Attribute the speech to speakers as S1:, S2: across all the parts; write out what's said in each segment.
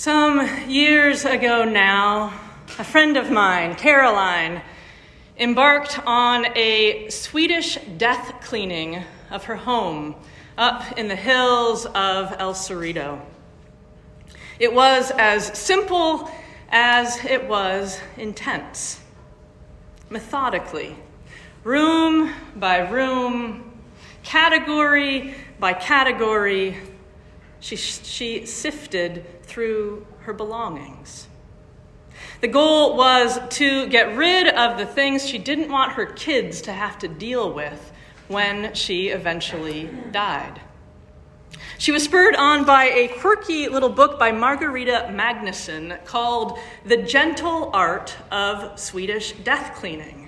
S1: Some years ago now, a friend of mine, Caroline, embarked on a Swedish death cleaning of her home up in the hills of El Cerrito. It was as simple as it was intense, methodically, room by room, category by category, she, she sifted through her belongings. The goal was to get rid of the things she didn't want her kids to have to deal with when she eventually died. She was spurred on by a quirky little book by Margareta Magnusson called The Gentle Art of Swedish Death Cleaning.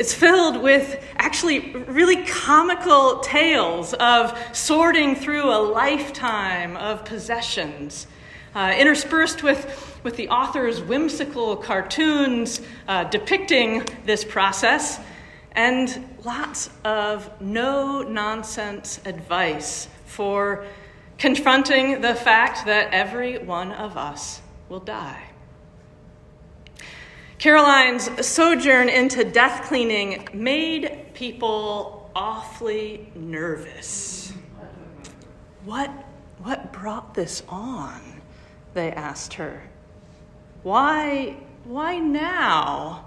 S1: It's filled with actually really comical tales of sorting through a lifetime of possessions, uh, interspersed with, with the author's whimsical cartoons uh, depicting this process, and lots of no nonsense advice for confronting the fact that every one of us will die. Caroline's sojourn into death cleaning made people awfully nervous. What, what brought this on? They asked her. Why, why now?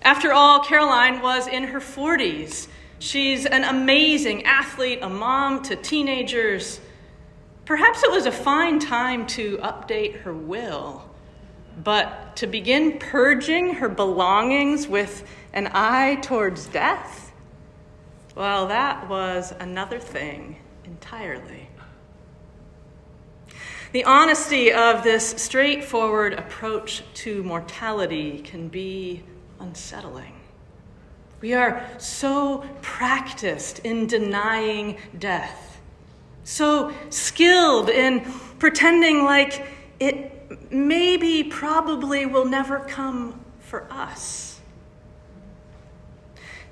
S1: After all, Caroline was in her 40s. She's an amazing athlete, a mom to teenagers. Perhaps it was a fine time to update her will. But to begin purging her belongings with an eye towards death, well, that was another thing entirely. The honesty of this straightforward approach to mortality can be unsettling. We are so practiced in denying death, so skilled in pretending like it maybe, probably will never come for us.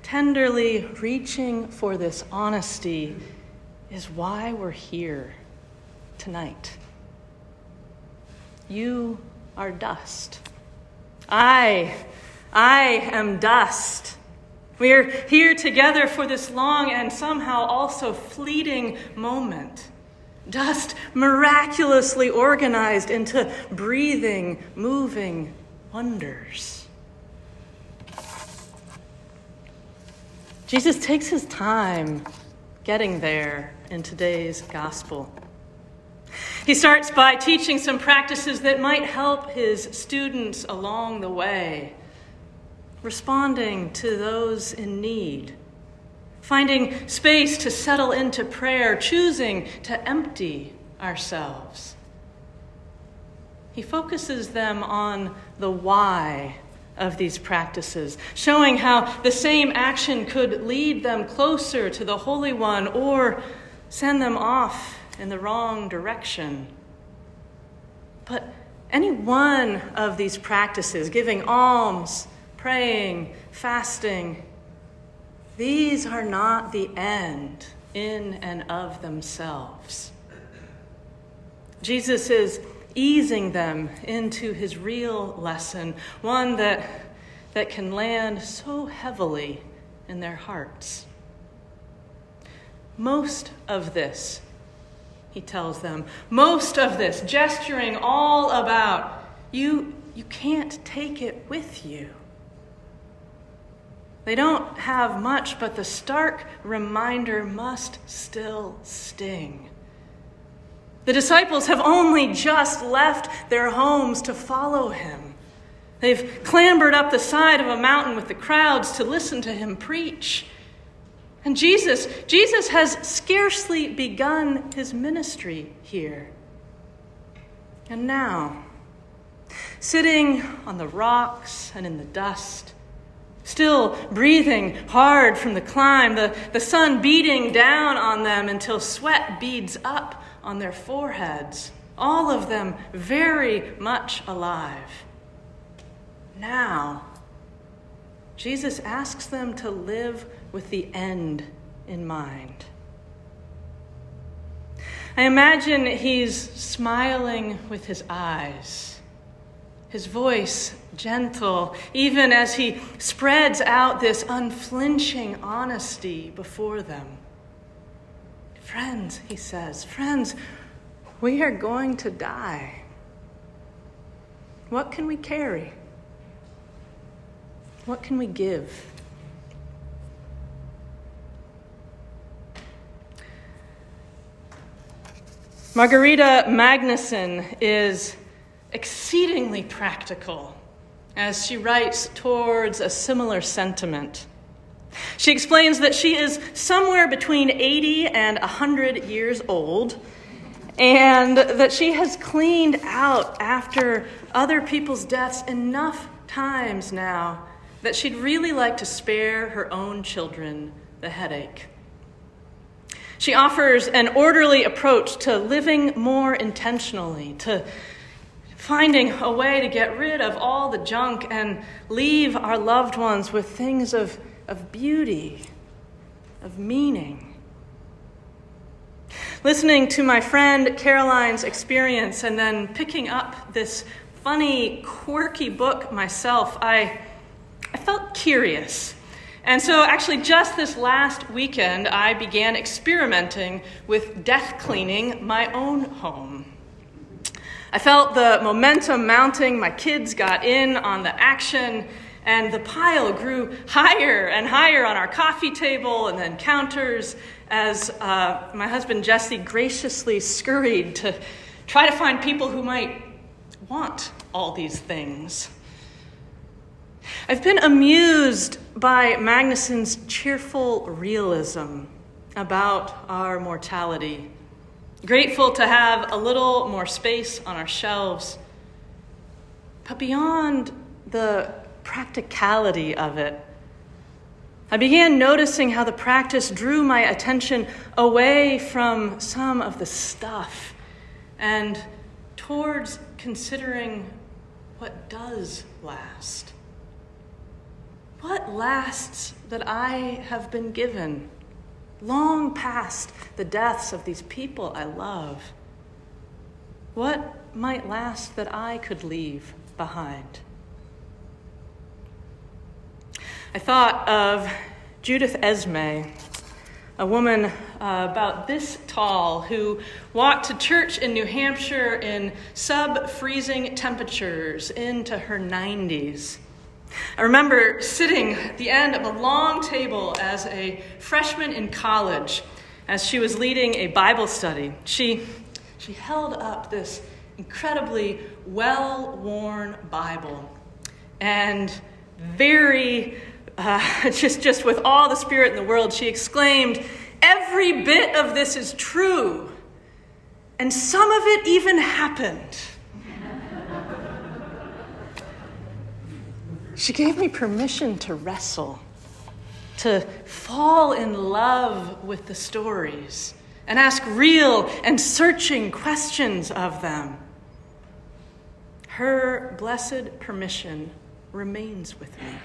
S1: Tenderly reaching for this honesty is why we're here tonight. You are dust. I, I am dust. We are here together for this long and somehow also fleeting moment dust miraculously organized into breathing, moving wonders. Jesus takes his time getting there in today's gospel. He starts by teaching some practices that might help his students along the way, responding to those in need finding space to settle into prayer, choosing to empty ourselves. He focuses them on the why of these practices, showing how the same action could lead them closer to the Holy One or send them off in the wrong direction. But any one of these practices, giving alms, praying, fasting, these are not the end in and of themselves. Jesus is easing them into his real lesson, one that, that can land so heavily in their hearts. Most of this, he tells them, most of this, gesturing all about, you, you can't take it with you. They don't have much, but the stark reminder must still sting. The disciples have only just left their homes to follow him. They've clambered up the side of a mountain with the crowds to listen to him preach. And Jesus, Jesus has scarcely begun his ministry here. And now, sitting on the rocks and in the dust, still breathing hard from the climb, the, the sun beating down on them until sweat beads up on their foreheads, all of them very much alive. Now, Jesus asks them to live with the end in mind. I imagine he's smiling with his eyes, his voice gentle, even as he spreads out this unflinching honesty before them. Friends, he says, friends, we are going to die. What can we carry? What can we give? Margareta Magnusson is exceedingly practical as she writes towards a similar sentiment. She explains that she is somewhere between 80 and 100 years old, and that she has cleaned out after other people's deaths enough times now that she'd really like to spare her own children the headache. She offers an orderly approach to living more intentionally, to finding a way to get rid of all the junk and leave our loved ones with things of, of beauty, of meaning. Listening to my friend Caroline's experience and then picking up this funny, quirky book myself, I, I felt curious and so, actually, just this last weekend, I began experimenting with death cleaning my own home. I felt the momentum mounting, my kids got in on the action, and the pile grew higher and higher on our coffee table and then counters as uh, my husband Jesse graciously scurried to try to find people who might want all these things. I've been amused by Magnusson's cheerful realism about our mortality. Grateful to have a little more space on our shelves. But beyond the practicality of it, I began noticing how the practice drew my attention away from some of the stuff and towards considering what does last. What lasts that I have been given, long past the deaths of these people I love? What might last that I could leave behind? I thought of Judith Esme, a woman uh, about this tall who walked to church in New Hampshire in sub freezing temperatures into her 90s. I remember sitting at the end of a long table as a freshman in college as she was leading a Bible study. She, she held up this incredibly well worn Bible and very, uh, just, just with all the spirit in the world, she exclaimed, Every bit of this is true, and some of it even happened. She gave me permission to wrestle, to fall in love with the stories, and ask real and searching questions of them. Her blessed permission remains with me.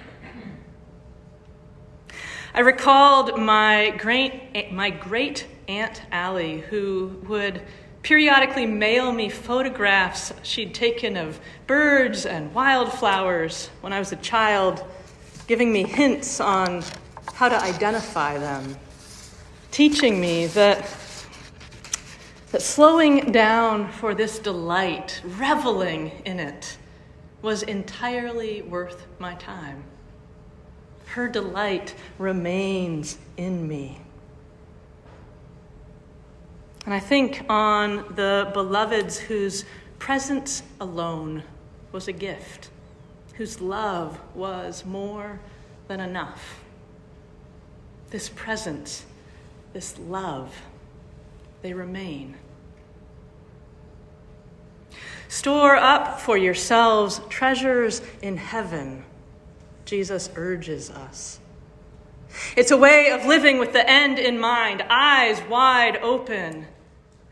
S1: I recalled my great, my great Aunt Allie, who would periodically mail me photographs she'd taken of birds and wildflowers when I was a child, giving me hints on how to identify them, teaching me that, that slowing down for this delight, reveling in it, was entirely worth my time. Her delight remains in me. And I think on the beloveds whose presence alone was a gift, whose love was more than enough. This presence, this love, they remain. Store up for yourselves treasures in heaven, Jesus urges us. It's a way of living with the end in mind, eyes wide open.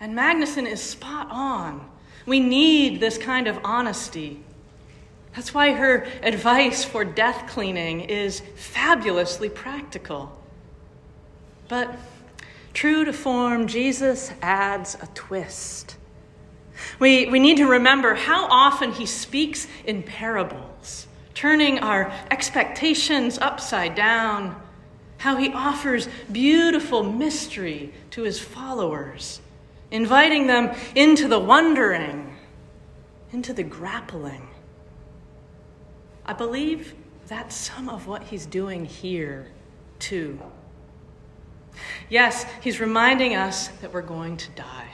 S1: And Magnusson is spot on. We need this kind of honesty. That's why her advice for death cleaning is fabulously practical. But True to form, Jesus adds a twist. We, we need to remember how often he speaks in parables, turning our expectations upside down, how he offers beautiful mystery to his followers, inviting them into the wondering, into the grappling. I believe that's some of what he's doing here, too. Yes, he's reminding us that we're going to die.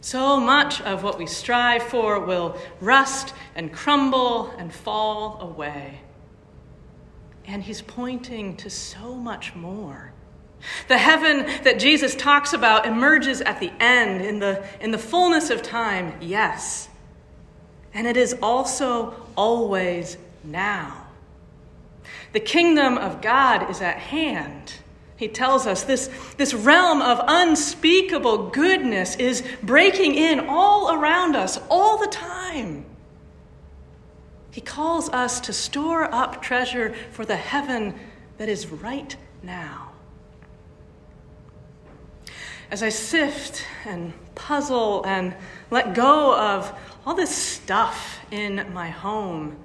S1: So much of what we strive for will rust and crumble and fall away. And he's pointing to so much more. The heaven that Jesus talks about emerges at the end, in the, in the fullness of time, yes. And it is also always now. The kingdom of God is at hand. He tells us this, this realm of unspeakable goodness is breaking in all around us all the time. He calls us to store up treasure for the heaven that is right now. As I sift and puzzle and let go of all this stuff in my home,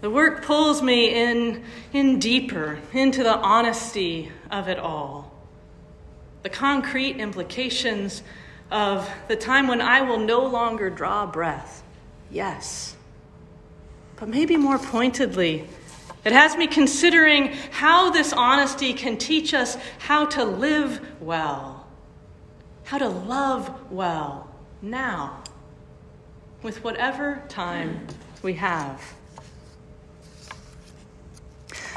S1: the work pulls me in, in deeper into the honesty of it all. The concrete implications of the time when I will no longer draw breath. Yes. But maybe more pointedly, it has me considering how this honesty can teach us how to live well, how to love well now, with whatever time we have.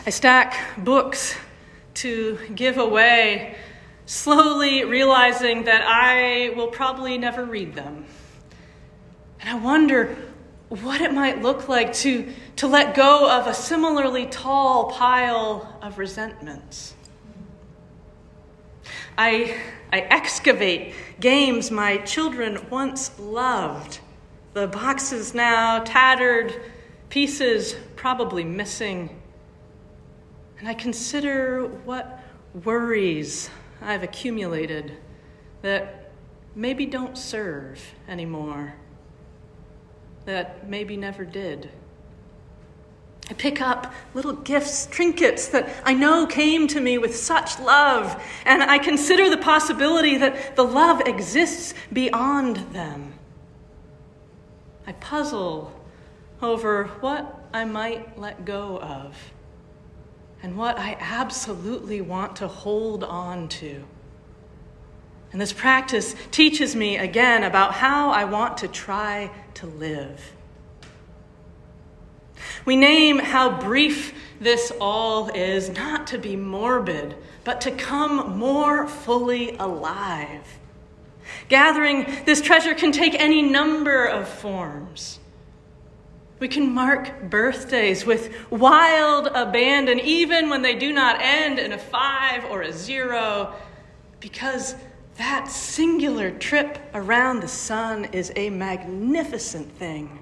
S1: I stack books to give away, slowly realizing that I will probably never read them. And I wonder what it might look like to, to let go of a similarly tall pile of resentments. I, I excavate games my children once loved, the boxes now tattered, pieces probably missing. And I consider what worries I've accumulated that maybe don't serve anymore, that maybe never did. I pick up little gifts, trinkets that I know came to me with such love, and I consider the possibility that the love exists beyond them. I puzzle over what I might let go of and what I absolutely want to hold on to. And this practice teaches me again about how I want to try to live. We name how brief this all is, not to be morbid, but to come more fully alive. Gathering this treasure can take any number of forms. We can mark birthdays with wild abandon, even when they do not end in a five or a zero, because that singular trip around the sun is a magnificent thing.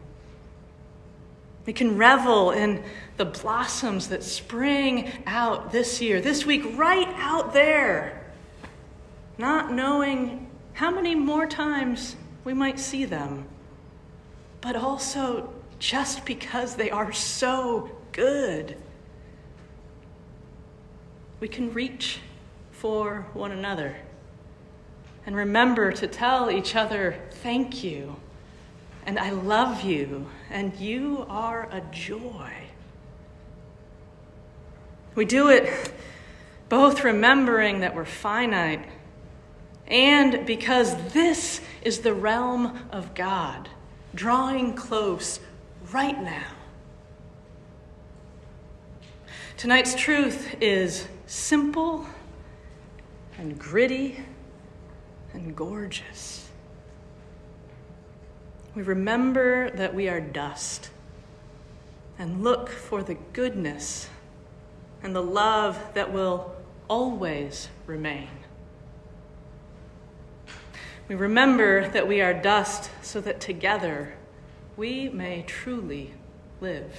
S1: We can revel in the blossoms that spring out this year, this week, right out there, not knowing how many more times we might see them, but also just because they are so good. We can reach for one another and remember to tell each other, thank you, and I love you, and you are a joy. We do it both remembering that we're finite and because this is the realm of God, drawing close right now. Tonight's truth is simple and gritty and gorgeous. We remember that we are dust and look for the goodness and the love that will always remain. We remember that we are dust so that together we may truly live.